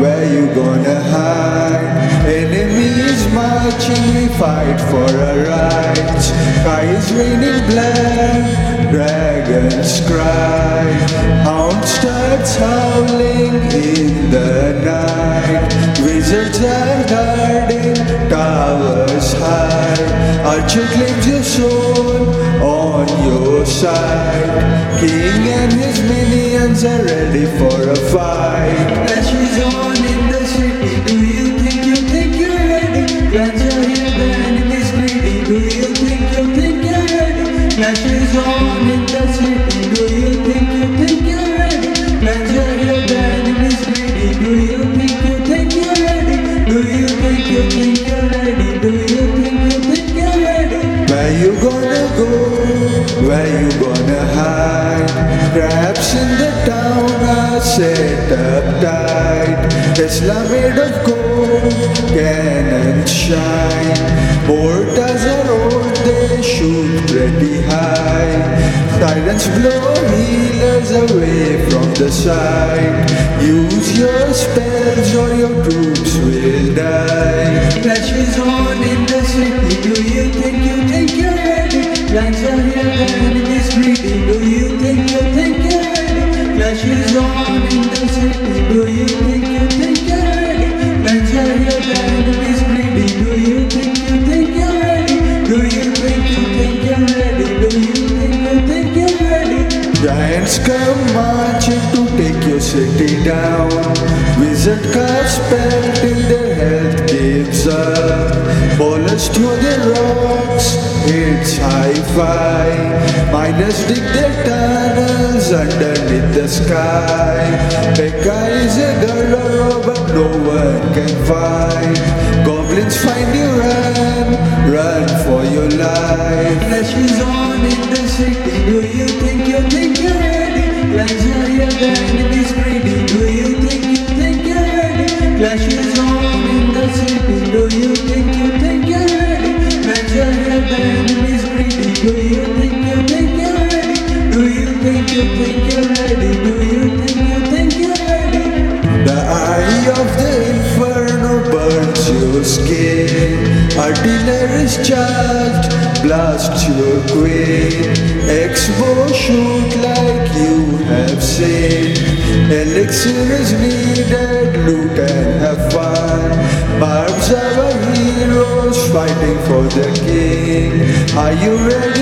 where you gonna hide? Enemies marching, we fight for our rights. Sky is raining blood, dragons cry. Hound starts howling in the night. Wizards are guarding towers high. Archer claims your soul on your side. King and his minions are ready for a fight. Clans are here, the enemy's greedy. Do you think you think you're ready? Is on in the city. Do you think you think you're ready? Clans are here, the enemy's greedy. Do you think you think you're ready? Do you think you think you're ready? Do you think you think you're ready? Where you gonna go? Where you gonna hide? Traps in the town are set up tight. Tesla made of gold, cannons shine. Mortars are old, they shoot pretty high. Sirens blow healers away from the side. Use your spells or your troops will die. Clash is on in the city. Do you think you think you're ready? Clans are here, the enemy's greedy. Do you think you think you're ready? Clash Wizard cast spell till their health gives up. Ballers through the rocks, it's hi-fi. Miners dig their tunnels underneath the sky. Pekka is a girl, but no one can find. Goblins find you run, run for your life. Clash is on in the city. Do you think you think you're ready? Here, your skin. Artillery's charged, blast your queen. X-bow shoot like you have seen. Elixir is needed, loot and have fun. Barbs are heroes fighting for the king. Are you ready